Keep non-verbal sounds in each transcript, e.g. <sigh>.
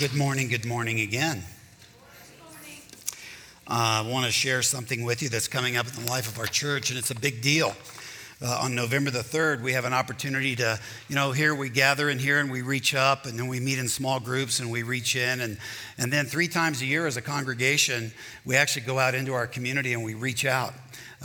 good morning, good morning again. Uh, I want to share something with you that's coming up in the life of our church, and it's a big deal. Uh, on November the 3rd, we have an opportunity to, you know, here we gather in here and we reach up, and then we meet in small groups and we reach in. And, and then three times a year as a congregation, we actually go out into our community and we reach out.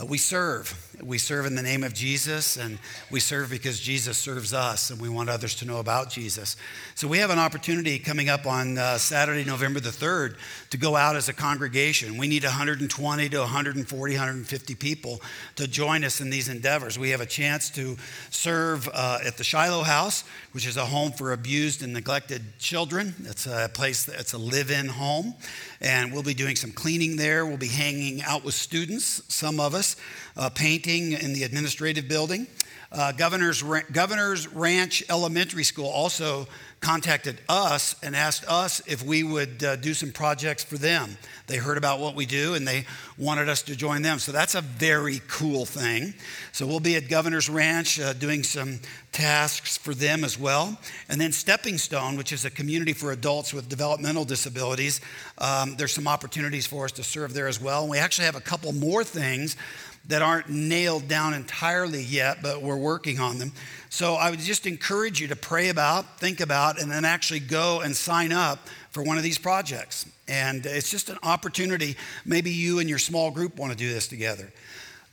Uh, we serve. We serve in the name of Jesus, and we serve because Jesus serves us, and we want others to know about Jesus. So, we have an opportunity coming up on uh, Saturday, November the 3rd, to go out as a congregation. We need 120 to 140, 150 people to join us in these endeavors. We have a chance to serve uh, at the Shiloh House, which is a home for abused and neglected children. It's a place, it's a live in home, and we'll be doing some cleaning there. We'll be hanging out with students, some of us uh, painting in the administrative building. Uh, Governor's, Governor's Ranch Elementary School also contacted us and asked us if we would uh, do some projects for them. They heard about what we do and they wanted us to join them. So that's a very cool thing. So we'll be at Governor's Ranch uh, doing some tasks for them as well. And then Stepping Stone, which is a community for adults with developmental disabilities, um, there's some opportunities for us to serve there as well. And we actually have a couple more things that aren't nailed down entirely yet, but we're working on them. So I would just encourage you to pray about, think about, and then actually go and sign up for one of these projects. And it's just an opportunity. Maybe you and your small group want to do this together.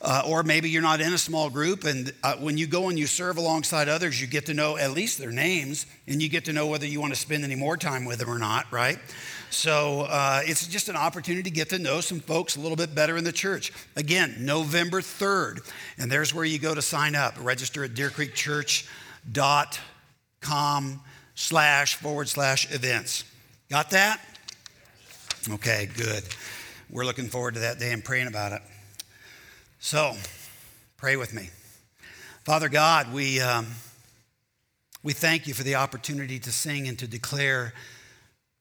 Uh, or maybe you're not in a small group, and uh, when you go and you serve alongside others, you get to know at least their names, and you get to know whether you want to spend any more time with them or not, right? So uh, it's just an opportunity to get to know some folks a little bit better in the church. Again, November 3rd, and there's where you go to sign up. Register at deercreekchurch.com slash forward slash events. Got that? Okay, good. We're looking forward to that day and praying about it. So, pray with me. Father God, we, um, we thank you for the opportunity to sing and to declare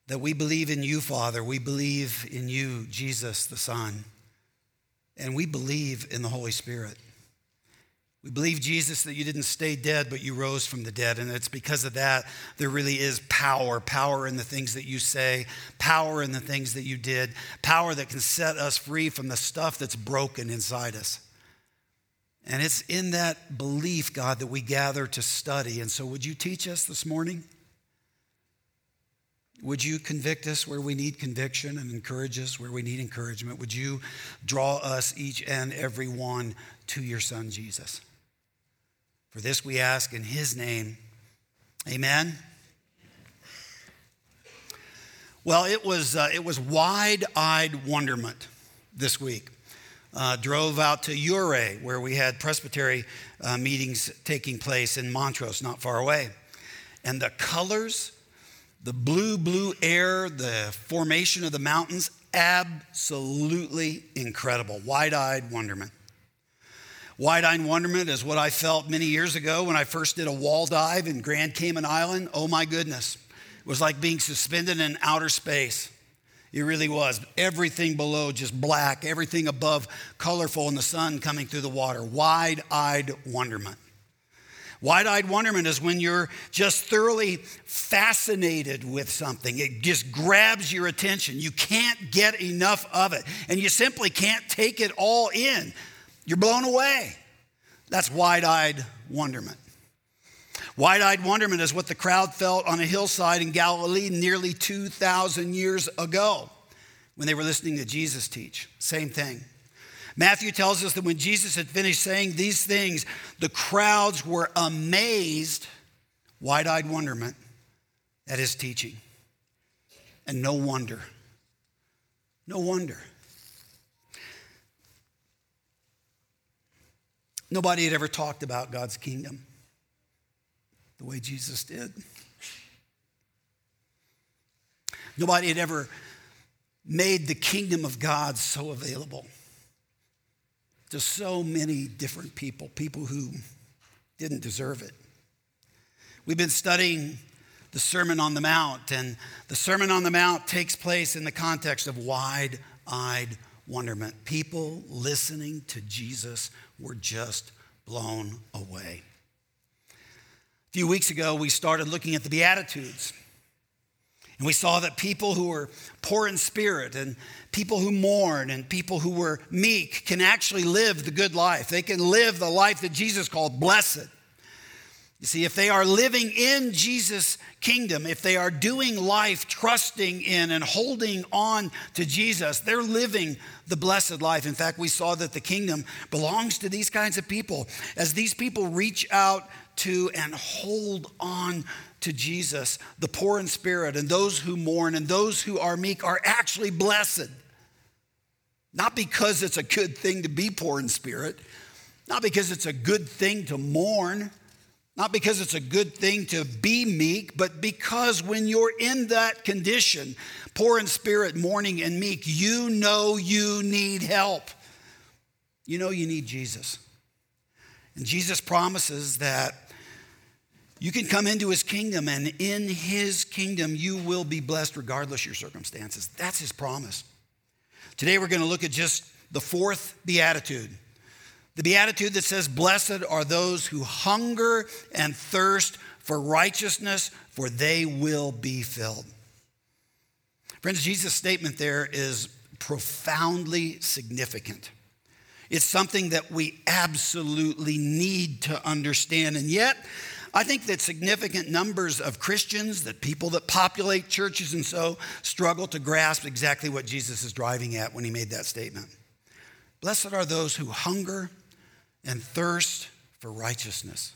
that we believe in you, Father. We believe in you, Jesus, the Son. And we believe in the Holy Spirit. We believe, Jesus, that you didn't stay dead, but you rose from the dead. And it's because of that there really is power power in the things that you say, power in the things that you did, power that can set us free from the stuff that's broken inside us. And it's in that belief, God, that we gather to study. And so, would you teach us this morning? Would you convict us where we need conviction and encourage us where we need encouragement? Would you draw us, each and every one, to your Son, Jesus? For this we ask in his name. Amen. Well, it was, uh, it was wide eyed wonderment this week. Uh, drove out to Ouray, where we had presbytery uh, meetings taking place in Montrose, not far away. And the colors, the blue, blue air, the formation of the mountains, absolutely incredible. Wide eyed wonderment. Wide eyed wonderment is what I felt many years ago when I first did a wall dive in Grand Cayman Island. Oh my goodness. It was like being suspended in outer space. It really was. Everything below just black, everything above colorful, and the sun coming through the water. Wide eyed wonderment. Wide eyed wonderment is when you're just thoroughly fascinated with something. It just grabs your attention. You can't get enough of it, and you simply can't take it all in. You're blown away. That's wide eyed wonderment. Wide eyed wonderment is what the crowd felt on a hillside in Galilee nearly 2,000 years ago when they were listening to Jesus teach. Same thing. Matthew tells us that when Jesus had finished saying these things, the crowds were amazed, wide eyed wonderment at his teaching. And no wonder. No wonder. Nobody had ever talked about God's kingdom the way Jesus did. Nobody had ever made the kingdom of God so available to so many different people, people who didn't deserve it. We've been studying the Sermon on the Mount, and the Sermon on the Mount takes place in the context of wide eyed wonderment. People listening to Jesus were just blown away. A few weeks ago, we started looking at the Beatitudes. And we saw that people who were poor in spirit and people who mourn and people who were meek can actually live the good life. They can live the life that Jesus called blessed. You see, if they are living in Jesus' kingdom, if they are doing life trusting in and holding on to Jesus, they're living the blessed life. In fact, we saw that the kingdom belongs to these kinds of people. As these people reach out to and hold on to Jesus, the poor in spirit and those who mourn and those who are meek are actually blessed. Not because it's a good thing to be poor in spirit, not because it's a good thing to mourn not because it's a good thing to be meek, but because when you're in that condition, poor in spirit, mourning, and meek, you know you need help. You know you need Jesus. And Jesus promises that you can come into his kingdom, and in his kingdom, you will be blessed regardless your circumstances. That's his promise. Today, we're going to look at just the fourth beatitude the beatitude that says, Blessed are those who hunger and thirst for righteousness, for they will be filled. Friends, Jesus' statement there is profoundly significant. It's something that we absolutely need to understand. And yet, I think that significant numbers of Christians, that people that populate churches and so, struggle to grasp exactly what Jesus is driving at when he made that statement. Blessed are those who hunger and thirst for righteousness,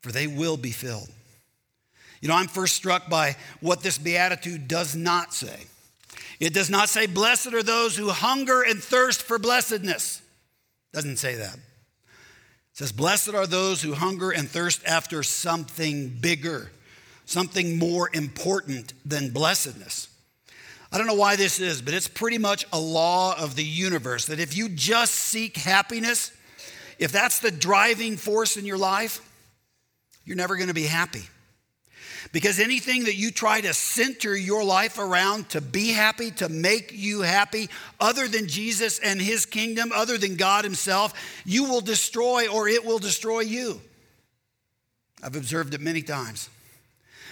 for they will be filled. You know, I'm first struck by what this beatitude does not say. It does not say, Blessed are those who hunger and thirst for blessedness. Doesn't say that. It says, Blessed are those who hunger and thirst after something bigger, something more important than blessedness. I don't know why this is, but it's pretty much a law of the universe that if you just seek happiness, if that's the driving force in your life, you're never going to be happy. Because anything that you try to center your life around to be happy, to make you happy, other than Jesus and his kingdom, other than God himself, you will destroy or it will destroy you. I've observed it many times.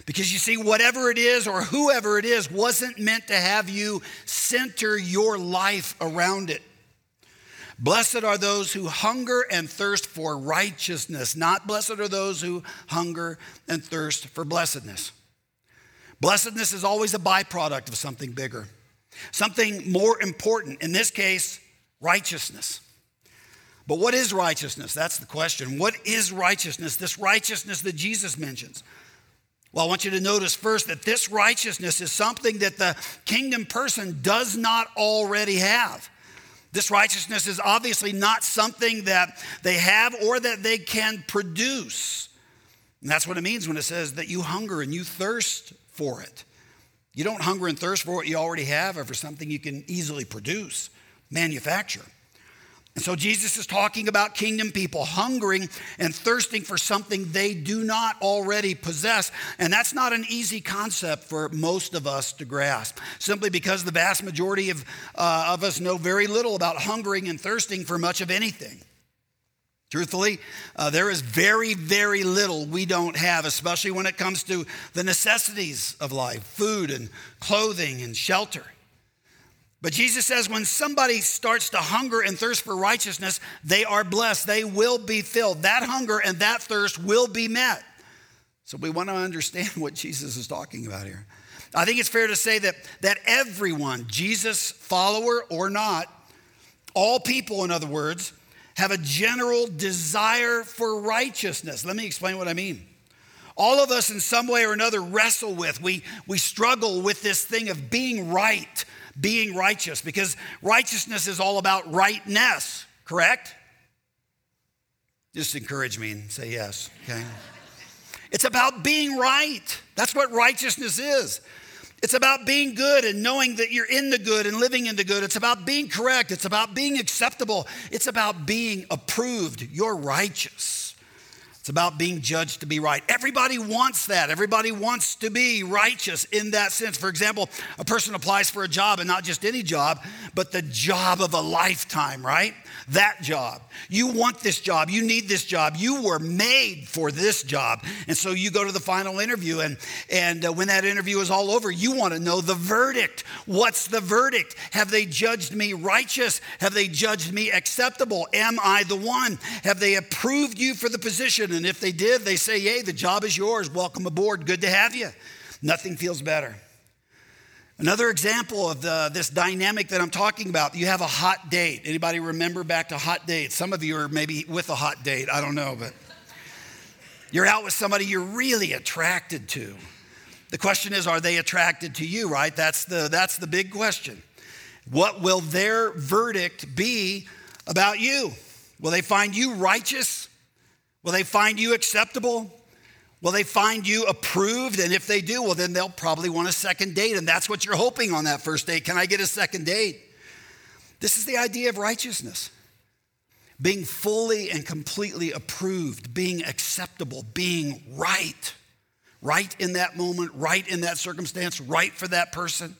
Because you see, whatever it is or whoever it is wasn't meant to have you center your life around it. Blessed are those who hunger and thirst for righteousness, not blessed are those who hunger and thirst for blessedness. Blessedness is always a byproduct of something bigger, something more important. In this case, righteousness. But what is righteousness? That's the question. What is righteousness? This righteousness that Jesus mentions. Well, I want you to notice first that this righteousness is something that the kingdom person does not already have. This righteousness is obviously not something that they have or that they can produce. And that's what it means when it says that you hunger and you thirst for it. You don't hunger and thirst for what you already have or for something you can easily produce, manufacture. And so Jesus is talking about kingdom people hungering and thirsting for something they do not already possess. And that's not an easy concept for most of us to grasp, simply because the vast majority of, uh, of us know very little about hungering and thirsting for much of anything. Truthfully, uh, there is very, very little we don't have, especially when it comes to the necessities of life food and clothing and shelter. But Jesus says when somebody starts to hunger and thirst for righteousness, they are blessed. They will be filled. That hunger and that thirst will be met. So we want to understand <laughs> what Jesus is talking about here. I think it's fair to say that, that everyone, Jesus follower or not, all people, in other words, have a general desire for righteousness. Let me explain what I mean. All of us, in some way or another, wrestle with, we, we struggle with this thing of being right, being righteous because righteousness is all about rightness, correct? Just encourage me and say yes, okay? It's about being right. That's what righteousness is. It's about being good and knowing that you're in the good and living in the good. It's about being correct. It's about being acceptable. It's about being approved. You're righteous. It's about being judged to be right. Everybody wants that. Everybody wants to be righteous in that sense. For example, a person applies for a job, and not just any job, but the job of a lifetime, right? That job. You want this job. You need this job. You were made for this job. And so you go to the final interview, and, and uh, when that interview is all over, you want to know the verdict. What's the verdict? Have they judged me righteous? Have they judged me acceptable? Am I the one? Have they approved you for the position? And if they did, they say, Yay, the job is yours. Welcome aboard. Good to have you. Nothing feels better. Another example of the, this dynamic that I'm talking about, you have a hot date. Anybody remember back to hot dates? Some of you are maybe with a hot date, I don't know, but you're out with somebody you're really attracted to. The question is, are they attracted to you, right? That's the, that's the big question. What will their verdict be about you? Will they find you righteous? Will they find you acceptable? Will they find you approved? And if they do, well, then they'll probably want a second date. And that's what you're hoping on that first date. Can I get a second date? This is the idea of righteousness being fully and completely approved, being acceptable, being right. Right in that moment, right in that circumstance, right for that person.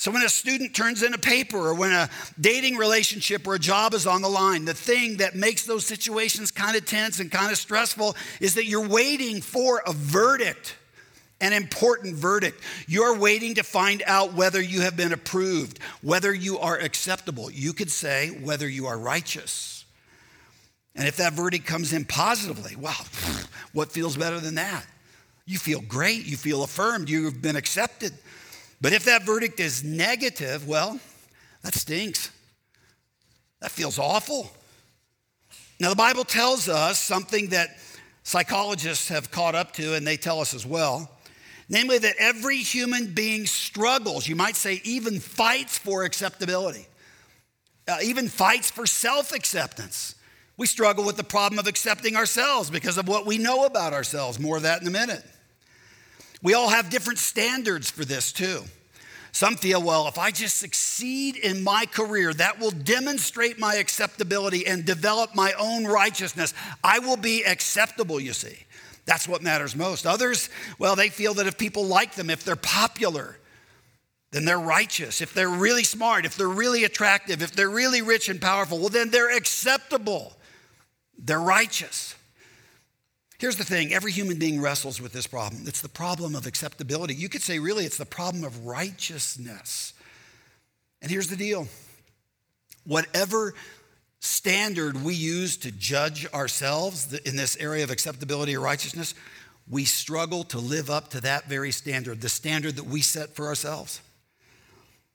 So, when a student turns in a paper or when a dating relationship or a job is on the line, the thing that makes those situations kind of tense and kind of stressful is that you're waiting for a verdict, an important verdict. You're waiting to find out whether you have been approved, whether you are acceptable. You could say whether you are righteous. And if that verdict comes in positively, wow, <laughs> what feels better than that? You feel great, you feel affirmed, you've been accepted. But if that verdict is negative, well, that stinks. That feels awful. Now, the Bible tells us something that psychologists have caught up to, and they tell us as well. Namely, that every human being struggles, you might say, even fights for acceptability, uh, even fights for self acceptance. We struggle with the problem of accepting ourselves because of what we know about ourselves. More of that in a minute. We all have different standards for this, too. Some feel, well, if I just succeed in my career, that will demonstrate my acceptability and develop my own righteousness. I will be acceptable, you see. That's what matters most. Others, well, they feel that if people like them, if they're popular, then they're righteous. If they're really smart, if they're really attractive, if they're really rich and powerful, well, then they're acceptable. They're righteous. Here's the thing every human being wrestles with this problem. It's the problem of acceptability. You could say, really, it's the problem of righteousness. And here's the deal whatever standard we use to judge ourselves in this area of acceptability or righteousness, we struggle to live up to that very standard, the standard that we set for ourselves.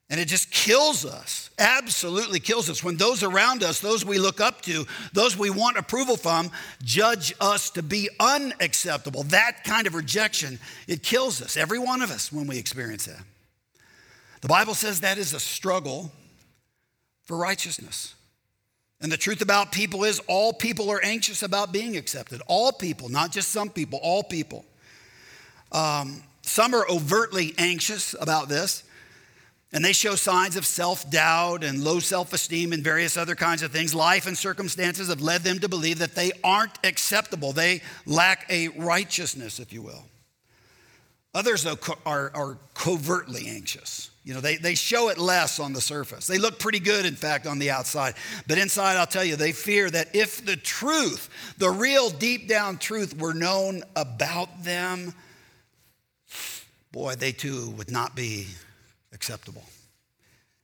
And it just kills us, absolutely kills us when those around us, those we look up to, those we want approval from, judge us to be unacceptable. That kind of rejection, it kills us, every one of us, when we experience that. The Bible says that is a struggle for righteousness. And the truth about people is, all people are anxious about being accepted. All people, not just some people, all people. Um, some are overtly anxious about this. And they show signs of self doubt and low self esteem and various other kinds of things. Life and circumstances have led them to believe that they aren't acceptable. They lack a righteousness, if you will. Others, though, are, are covertly anxious. You know, they, they show it less on the surface. They look pretty good, in fact, on the outside. But inside, I'll tell you, they fear that if the truth, the real deep down truth, were known about them, boy, they too would not be acceptable.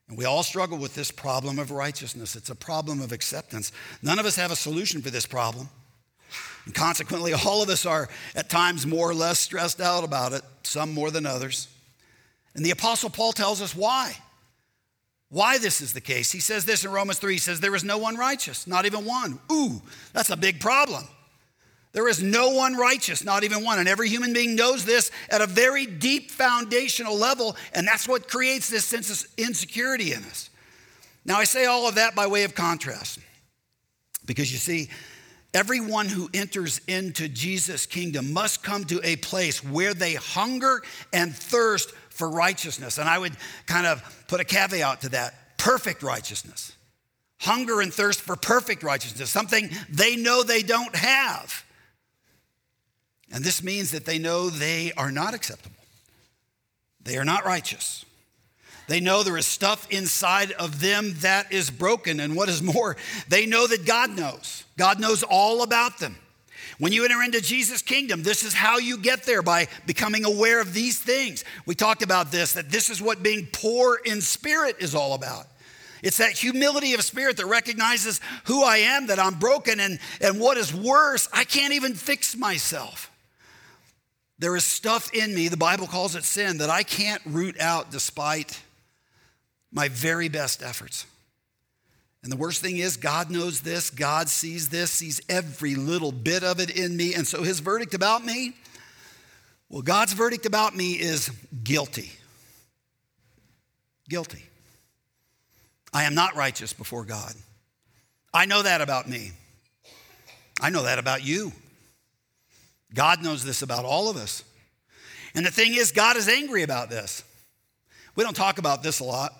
And we all struggle with this problem of righteousness. It's a problem of acceptance. None of us have a solution for this problem. And consequently, <laughs> all of us are at times more or less stressed out about it, some more than others. And the Apostle Paul tells us why. Why this is the case. He says this in Romans 3 He says, There is no one righteous, not even one. Ooh, that's a big problem. There is no one righteous, not even one. And every human being knows this at a very deep foundational level, and that's what creates this sense of insecurity in us. Now, I say all of that by way of contrast, because you see, everyone who enters into Jesus' kingdom must come to a place where they hunger and thirst for righteousness. And I would kind of put a caveat to that perfect righteousness. Hunger and thirst for perfect righteousness, something they know they don't have. And this means that they know they are not acceptable. They are not righteous. They know there is stuff inside of them that is broken. And what is more, they know that God knows. God knows all about them. When you enter into Jesus' kingdom, this is how you get there by becoming aware of these things. We talked about this, that this is what being poor in spirit is all about. It's that humility of spirit that recognizes who I am, that I'm broken, and, and what is worse, I can't even fix myself. There is stuff in me, the Bible calls it sin, that I can't root out despite my very best efforts. And the worst thing is, God knows this, God sees this, sees every little bit of it in me. And so his verdict about me, well, God's verdict about me is guilty. Guilty. I am not righteous before God. I know that about me. I know that about you. God knows this about all of us. And the thing is, God is angry about this. We don't talk about this a lot.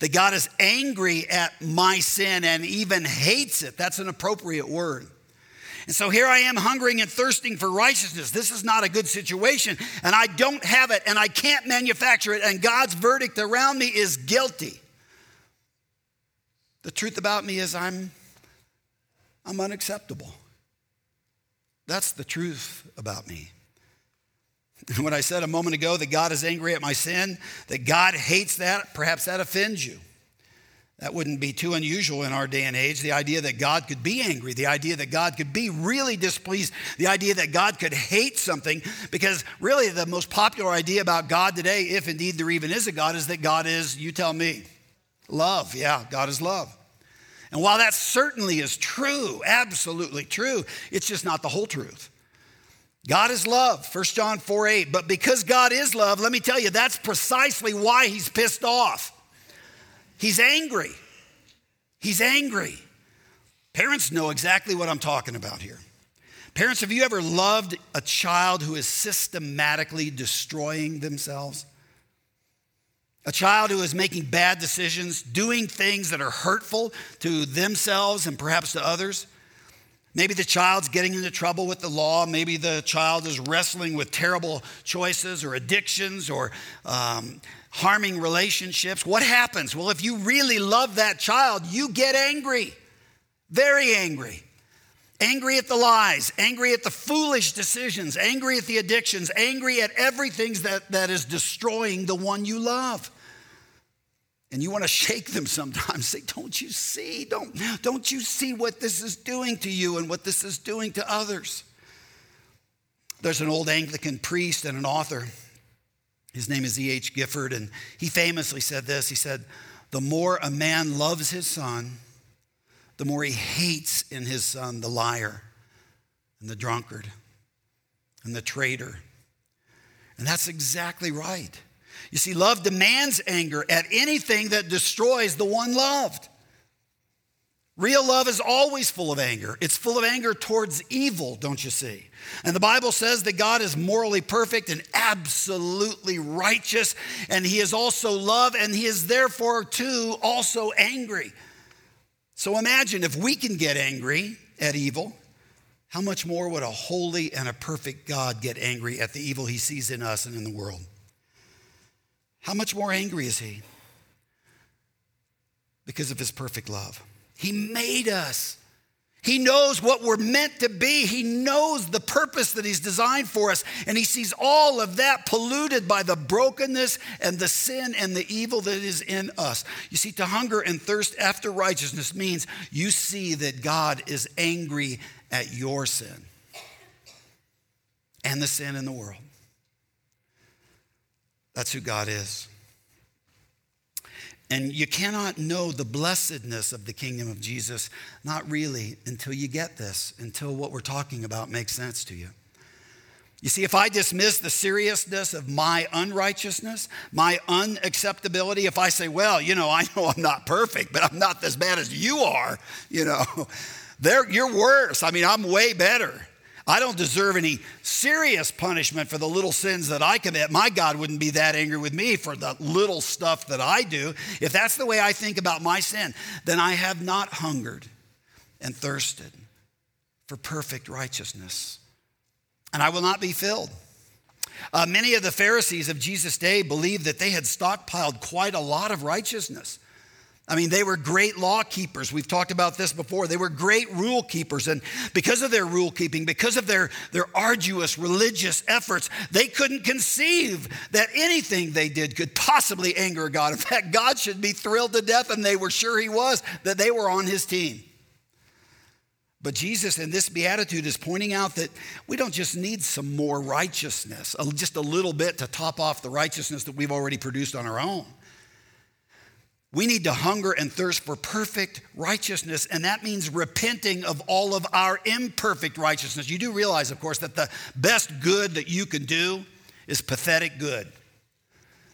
That God is angry at my sin and even hates it. That's an appropriate word. And so here I am hungering and thirsting for righteousness. This is not a good situation, and I don't have it, and I can't manufacture it, and God's verdict around me is guilty. The truth about me is I'm, I'm unacceptable. That's the truth about me. And <laughs> when I said a moment ago that God is angry at my sin, that God hates that, perhaps that offends you. That wouldn't be too unusual in our day and age. The idea that God could be angry, the idea that God could be really displeased, the idea that God could hate something, because really the most popular idea about God today, if indeed there even is a God, is that God is, you tell me, love. Yeah, God is love. And while that certainly is true, absolutely true, it's just not the whole truth. God is love, 1 John 4 8. But because God is love, let me tell you, that's precisely why he's pissed off. He's angry. He's angry. Parents know exactly what I'm talking about here. Parents, have you ever loved a child who is systematically destroying themselves? A child who is making bad decisions, doing things that are hurtful to themselves and perhaps to others. Maybe the child's getting into trouble with the law. Maybe the child is wrestling with terrible choices or addictions or um, harming relationships. What happens? Well, if you really love that child, you get angry, very angry. Angry at the lies, angry at the foolish decisions, angry at the addictions, angry at everything that, that is destroying the one you love. And you want to shake them <laughs> sometimes. Say, don't you see? Don't, don't you see what this is doing to you and what this is doing to others? There's an old Anglican priest and an author. His name is E.H. Gifford, and he famously said this. He said, The more a man loves his son, the more he hates in his son the liar and the drunkard and the traitor. And that's exactly right. You see, love demands anger at anything that destroys the one loved. Real love is always full of anger. It's full of anger towards evil, don't you see? And the Bible says that God is morally perfect and absolutely righteous, and He is also love, and He is therefore, too, also angry. So imagine if we can get angry at evil, how much more would a holy and a perfect God get angry at the evil He sees in us and in the world? How much more angry is he? Because of his perfect love. He made us. He knows what we're meant to be. He knows the purpose that He's designed for us. And He sees all of that polluted by the brokenness and the sin and the evil that is in us. You see, to hunger and thirst after righteousness means you see that God is angry at your sin and the sin in the world. That's who God is. And you cannot know the blessedness of the kingdom of Jesus, not really, until you get this, until what we're talking about makes sense to you. You see, if I dismiss the seriousness of my unrighteousness, my unacceptability, if I say, well, you know, I know I'm not perfect, but I'm not as bad as you are, you know, <laughs> you're worse. I mean, I'm way better. I don't deserve any serious punishment for the little sins that I commit. My God wouldn't be that angry with me for the little stuff that I do. If that's the way I think about my sin, then I have not hungered and thirsted for perfect righteousness. and I will not be filled. Uh, many of the Pharisees of Jesus' day believed that they had stockpiled quite a lot of righteousness. I mean, they were great law keepers. We've talked about this before. They were great rule keepers. And because of their rule keeping, because of their, their arduous religious efforts, they couldn't conceive that anything they did could possibly anger God. In fact, God should be thrilled to death, and they were sure He was, that they were on His team. But Jesus in this beatitude is pointing out that we don't just need some more righteousness, just a little bit to top off the righteousness that we've already produced on our own. We need to hunger and thirst for perfect righteousness, and that means repenting of all of our imperfect righteousness. You do realize, of course, that the best good that you can do is pathetic good.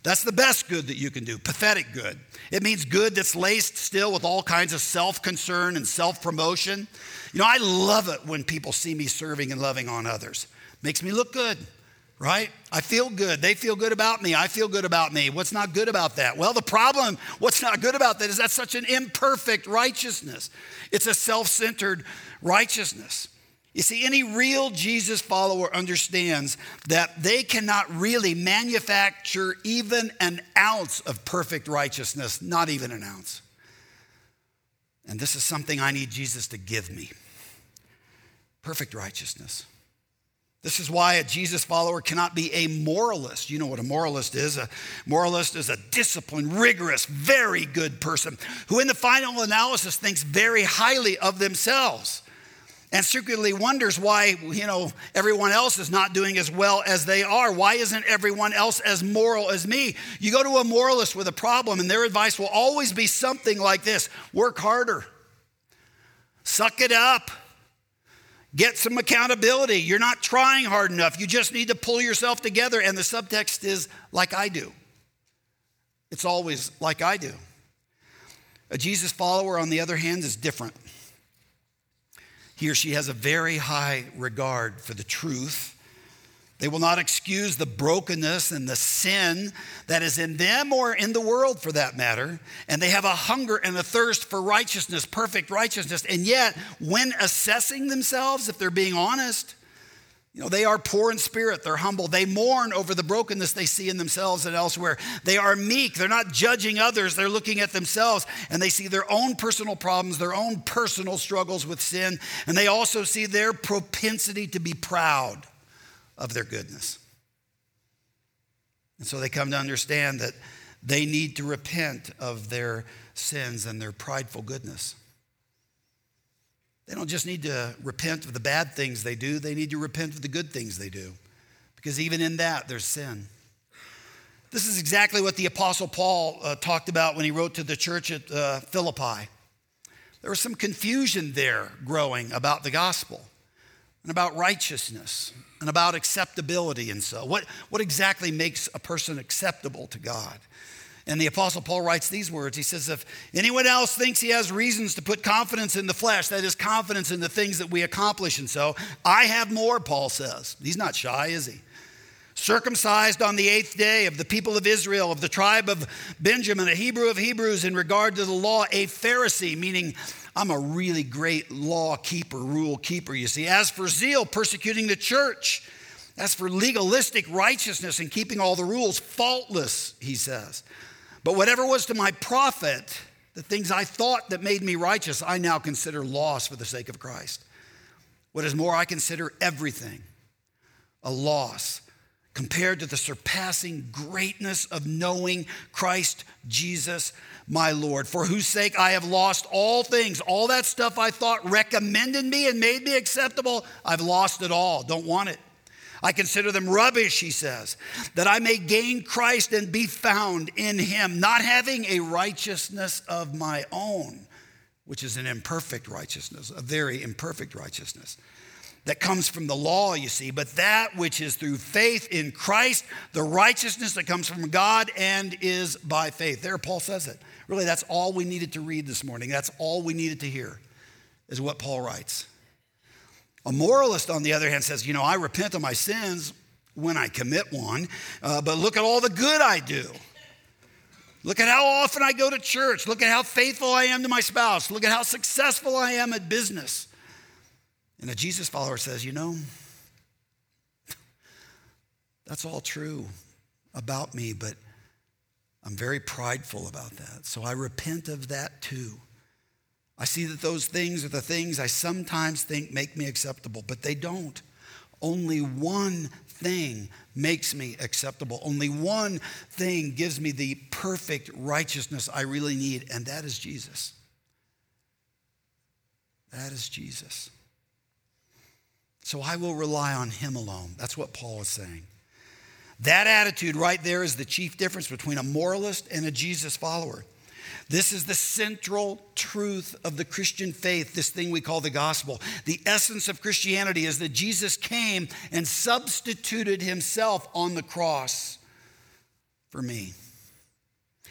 That's the best good that you can do, pathetic good. It means good that's laced still with all kinds of self concern and self promotion. You know, I love it when people see me serving and loving on others, makes me look good right? I feel good. They feel good about me. I feel good about me. What's not good about that? Well, the problem, what's not good about that is that's such an imperfect righteousness. It's a self centered righteousness. You see, any real Jesus follower understands that they cannot really manufacture even an ounce of perfect righteousness, not even an ounce. And this is something I need Jesus to give me perfect righteousness. This is why a Jesus follower cannot be a moralist. You know what a moralist is. A moralist is a disciplined, rigorous, very good person who, in the final analysis, thinks very highly of themselves and secretly wonders why, you know, everyone else is not doing as well as they are. Why isn't everyone else as moral as me? You go to a moralist with a problem, and their advice will always be something like this work harder, suck it up. Get some accountability. You're not trying hard enough. You just need to pull yourself together. And the subtext is like I do. It's always like I do. A Jesus follower, on the other hand, is different. He or she has a very high regard for the truth they will not excuse the brokenness and the sin that is in them or in the world for that matter. And they have a hunger and a thirst for righteousness, perfect righteousness. And yet, when assessing themselves, if they're being honest, you know, they are poor in spirit, they're humble, they mourn over the brokenness they see in themselves and elsewhere. They are meek, they're not judging others, they're looking at themselves and they see their own personal problems, their own personal struggles with sin, and they also see their propensity to be proud of their goodness. And so they come to understand that they need to repent of their sins and their prideful goodness. They don't just need to repent of the bad things they do, they need to repent of the good things they do. Because even in that, there's sin. This is exactly what the Apostle Paul uh, talked about when he wrote to the church at uh, Philippi. There was some confusion there growing about the gospel and about righteousness and about acceptability and so. What, what exactly makes a person acceptable to God? And the Apostle Paul writes these words. He says, If anyone else thinks he has reasons to put confidence in the flesh, that is, confidence in the things that we accomplish, and so, I have more, Paul says. He's not shy, is he? Circumcised on the eighth day of the people of Israel, of the tribe of Benjamin, a Hebrew of Hebrews in regard to the law, a Pharisee, meaning I'm a really great law keeper, rule keeper, you see. As for zeal, persecuting the church. As for legalistic righteousness and keeping all the rules, faultless, he says. But whatever was to my profit, the things I thought that made me righteous, I now consider loss for the sake of Christ. What is more, I consider everything a loss compared to the surpassing greatness of knowing Christ Jesus my Lord, for whose sake I have lost all things. All that stuff I thought recommended me and made me acceptable, I've lost it all. Don't want it. I consider them rubbish, he says, that I may gain Christ and be found in him, not having a righteousness of my own, which is an imperfect righteousness, a very imperfect righteousness that comes from the law, you see, but that which is through faith in Christ, the righteousness that comes from God and is by faith. There, Paul says it. Really, that's all we needed to read this morning. That's all we needed to hear, is what Paul writes. A moralist, on the other hand, says, You know, I repent of my sins when I commit one, uh, but look at all the good I do. Look at how often I go to church. Look at how faithful I am to my spouse. Look at how successful I am at business. And a Jesus follower says, You know, That's all true about me, but I'm very prideful about that. So I repent of that too. I see that those things are the things I sometimes think make me acceptable, but they don't. Only one thing makes me acceptable. Only one thing gives me the perfect righteousness I really need, and that is Jesus. That is Jesus. So I will rely on him alone. That's what Paul is saying. That attitude right there is the chief difference between a moralist and a Jesus follower. This is the central truth of the Christian faith, this thing we call the gospel. The essence of Christianity is that Jesus came and substituted himself on the cross for me.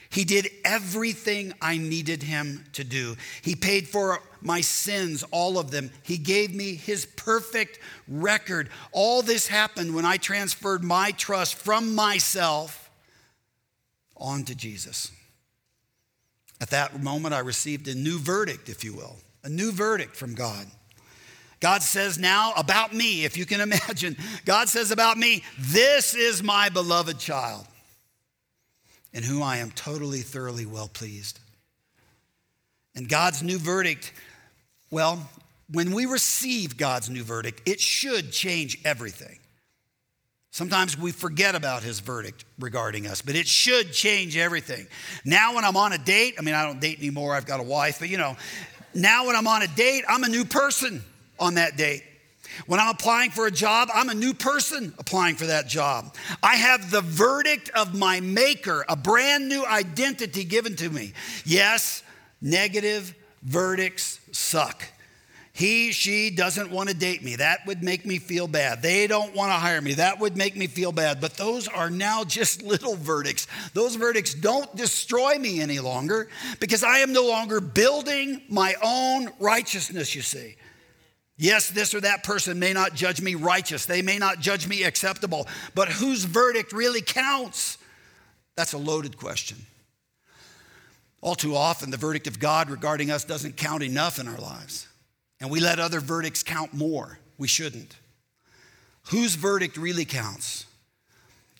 He did everything I needed him to do. He paid for my sins, all of them. He gave me his perfect record. All this happened when I transferred my trust from myself onto Jesus. At that moment, I received a new verdict, if you will, a new verdict from God. God says now about me, if you can <laughs> imagine, God says about me, this is my beloved child in whom I am totally, thoroughly well pleased. And God's new verdict, well, when we receive God's new verdict, it should change everything. Sometimes we forget about his verdict regarding us, but it should change everything. Now, when I'm on a date, I mean, I don't date anymore, I've got a wife, but you know, now when I'm on a date, I'm a new person on that date. When I'm applying for a job, I'm a new person applying for that job. I have the verdict of my maker, a brand new identity given to me. Yes, negative verdicts suck. He, she doesn't want to date me. That would make me feel bad. They don't want to hire me. That would make me feel bad. But those are now just <laughs> little verdicts. Those verdicts don't destroy me any longer because I am no longer building my own righteousness, you see. Yes, this or that person may not judge me righteous, they may not judge me acceptable, but whose verdict really counts? That's a loaded question. All too often, the verdict of God regarding us doesn't count enough in our lives, and we let other verdicts count more. We shouldn't. Whose verdict really counts?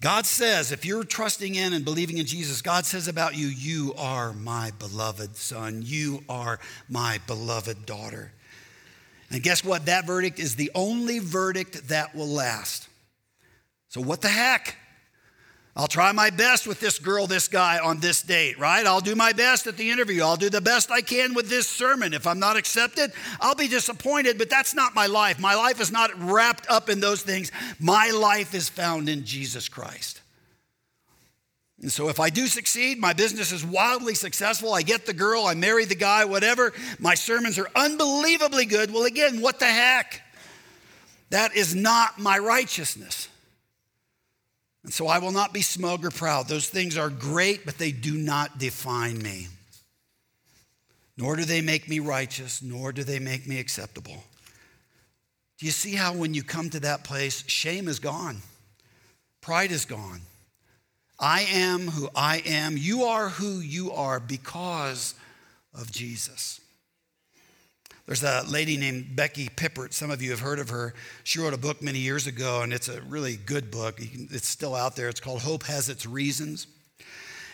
God says, if you're trusting in and believing in Jesus, God says about you, you are my beloved son. You are my beloved daughter. And guess what? That verdict is the only verdict that will last. So, what the heck? I'll try my best with this girl, this guy on this date, right? I'll do my best at the interview. I'll do the best I can with this sermon. If I'm not accepted, I'll be disappointed, but that's not my life. My life is not wrapped up in those things. My life is found in Jesus Christ. And so, if I do succeed, my business is wildly successful, I get the girl, I marry the guy, whatever, my sermons are unbelievably good. Well, again, what the heck? That is not my righteousness. And so I will not be smug or proud. Those things are great, but they do not define me. Nor do they make me righteous, nor do they make me acceptable. Do you see how when you come to that place, shame is gone, pride is gone. I am who I am. You are who you are because of Jesus. There's a lady named Becky Pippert. Some of you have heard of her. She wrote a book many years ago, and it's a really good book. It's still out there. It's called Hope Has Its Reasons.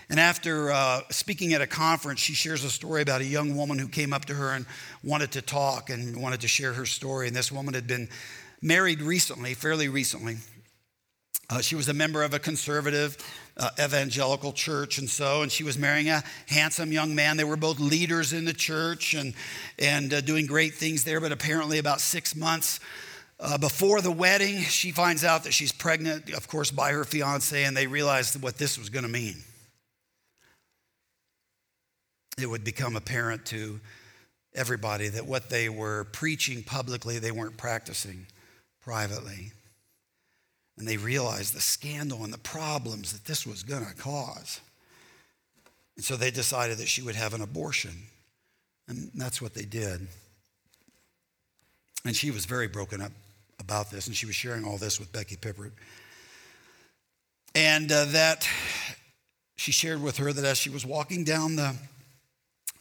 And after uh, speaking at a conference, she shares a story about a young woman who came up to her and wanted to talk and wanted to share her story. And this woman had been married recently, fairly recently. Uh, she was a member of a conservative uh, evangelical church and so and she was marrying a handsome young man. They were both leaders in the church and and uh, doing great things there but apparently about six months uh, before the wedding she finds out that she's pregnant of course by her fiance and they realized what this was going to mean. It would become apparent to everybody that what they were preaching publicly they weren't practicing privately and they realized the scandal and the problems that this was going to cause. And so they decided that she would have an abortion. And that's what they did. And she was very broken up about this, and she was sharing all this with Becky Pippert. And uh, that she shared with her that as she was walking down the,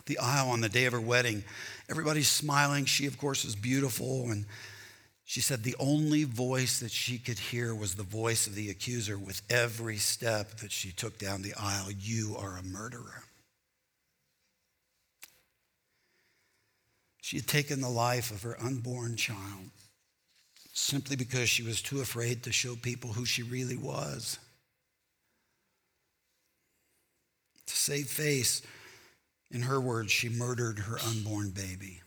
the aisle on the day of her wedding, everybody's smiling. She, of course, is beautiful. And She said the only voice that she could hear was the voice of the accuser with every step that she took down the aisle. You are a murderer. She had taken the life of her unborn child simply because she was too afraid to show people who she really was. To save face, in her words, she murdered her unborn baby.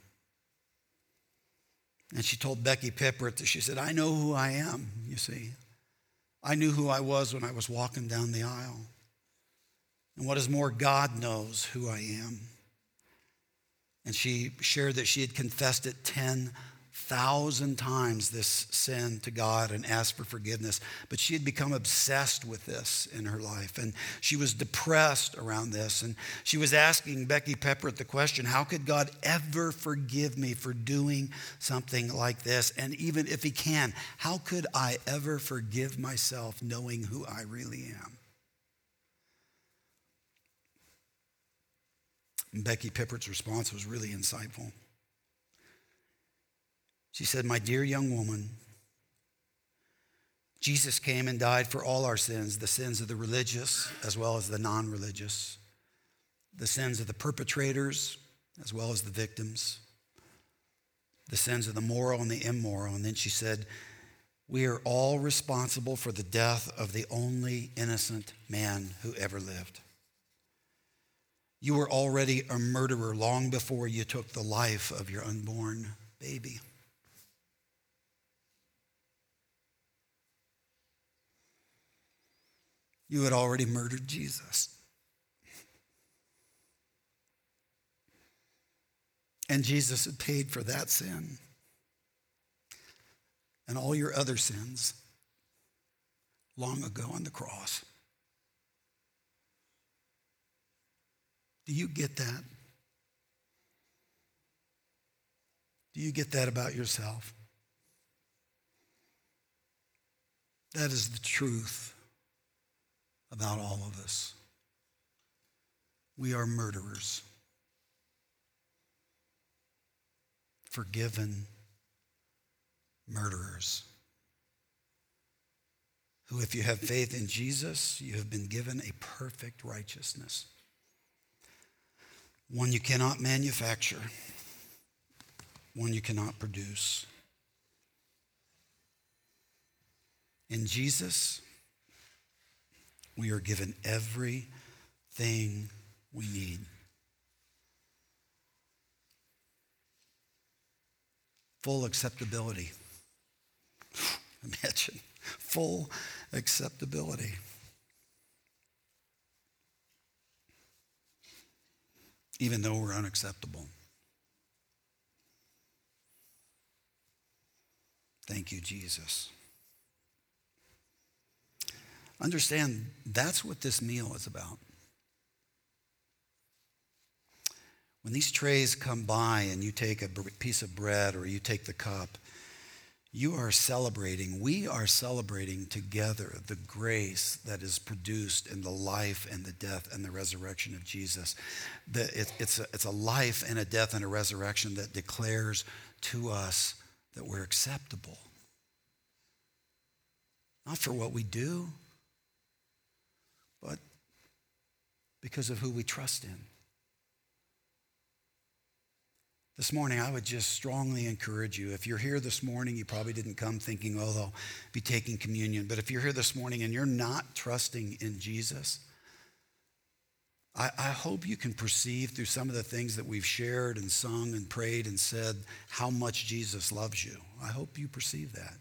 And she told Becky that she said, I know who I am, you see. I knew who I was when I was walking down the aisle. And what is more, God knows who I am. And she shared that she had confessed it 10 thousand times this sin to God and asked for forgiveness. But she had become obsessed with this in her life. And she was depressed around this. And she was asking Becky Pippert the question how could God ever forgive me for doing something like this? And even if He can, how could I ever forgive myself knowing who I really am? Becky Pippert's response was really insightful. She said, My dear young woman, Jesus came and died for all our sins the sins of the religious as well as the non religious, the sins of the perpetrators as well as the victims, the sins of the moral and the immoral. And then she said, We are all responsible for the death of the only innocent man who ever lived. You were already a murderer long before you took the life of your unborn baby. You had already murdered Jesus. And Jesus had paid for that sin and all your other sins long ago on the cross. Do you get that? Do you get that about yourself? That is the truth about all of us. We are murderers, forgiven murderers. Who, if you have faith in Jesus, you have been given a perfect righteousness. One you cannot manufacture, one you cannot produce. In Jesus, we are given everything we need. Full acceptability. <laughs> Imagine full acceptability. Even though we're unacceptable. Thank you, Jesus. Understand that's what this meal is about. When these trays come by and you take a piece of bread or you take the cup, you are celebrating, we are celebrating together the grace that is produced in the life and the death and the resurrection of Jesus. The, it, it's, a, it's a life and a death and a resurrection that declares to us that we're acceptable. Not for what we do, but because of who we trust in. This morning, I would just strongly encourage you. If you're here this morning, you probably didn't come thinking, oh, they'll be taking communion. But if you're here this morning and you're not trusting in Jesus, I, I, hope you can perceive through some of the things that we've shared and sung and prayed and said how much Jesus loves you. I hope you perceive that.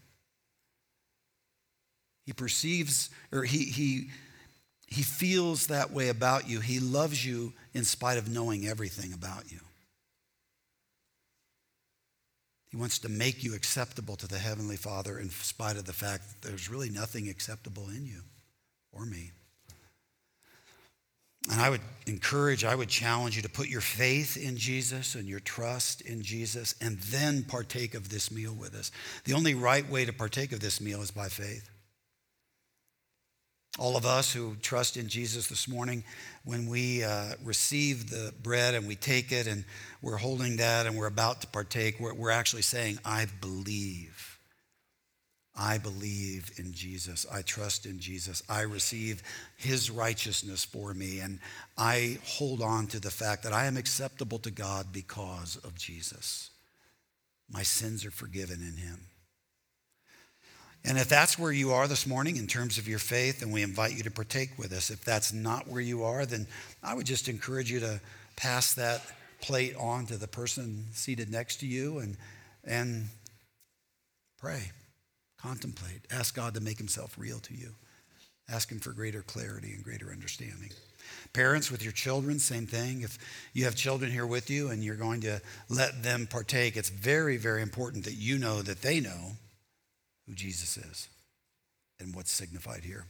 He perceives, or he, he he feels that way about you. He loves you in spite of knowing everything about you. He wants to make you acceptable to the Heavenly Father in spite of the fact that there's really nothing acceptable in you or me. And I would encourage, I would challenge you to put your faith in Jesus and your trust in Jesus and then partake of this meal with us. The only right way to partake of this meal is by faith. All of us who trust in Jesus this morning, when we uh, receive the bread and we take it and we're holding that and we're about to partake, we're, we're actually saying, I believe I believe in Jesus. I trust in Jesus. I receive his righteousness for me. And I hold on to the fact that I am acceptable to God because of Jesus. My sins are forgiven in him. And if that's where you are this morning in terms of your faith, then we invite you to partake with us. If that's not where you are, then I would just encourage you to pass that plate on to the person seated next to you and, and pray. Contemplate. Ask God to make himself real to you. Ask him for greater clarity and greater understanding. Parents with your children, same thing. If you have children here with you and you're going to let them partake, it's very, very important that you know that they know who Jesus is and what's signified here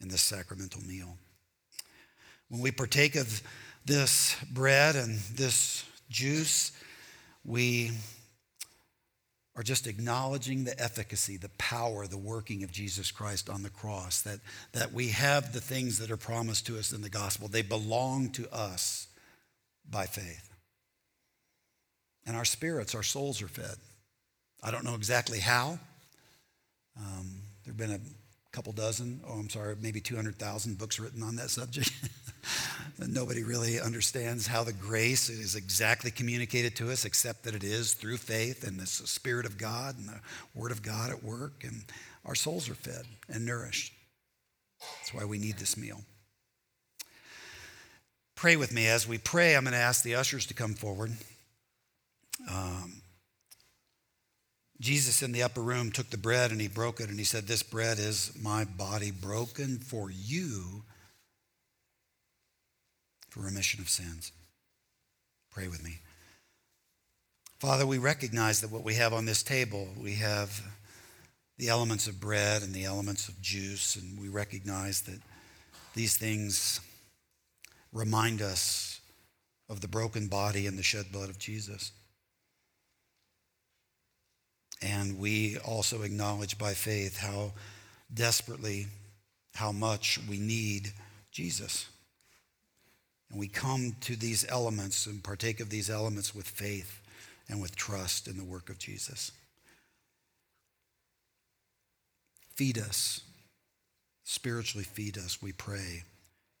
in this sacramental meal. When we partake of this bread and this juice, we are just acknowledging the efficacy, the power, the working of Jesus Christ on the cross, that, that we have the things that are promised to us in the gospel. They belong to us by faith. And our spirits, our souls are fed. I don't know exactly how. Um, there have been a couple dozen, oh, I'm sorry, maybe 200,000 books written on that subject. <laughs> Nobody really understands how the grace is exactly communicated to us, except that it is through faith and the Spirit of God and the Word of God at work, and our souls are fed and nourished. That's why we need this meal. Pray with me. As we pray, I'm going to ask the ushers to come forward. Um, Jesus in the upper room took the bread and he broke it and he said, This bread is my body broken for you for remission of sins. Pray with me. Father, we recognize that what we have on this table, we have the elements of bread and the elements of juice, and we recognize that these things remind us of the broken body and the shed blood of Jesus. And we also acknowledge by faith how desperately, how much we need Jesus. And we come to these elements and partake of these elements with faith and with trust in the work of Jesus. Feed us, spiritually feed us, we pray.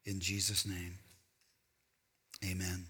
In Jesus' name, amen.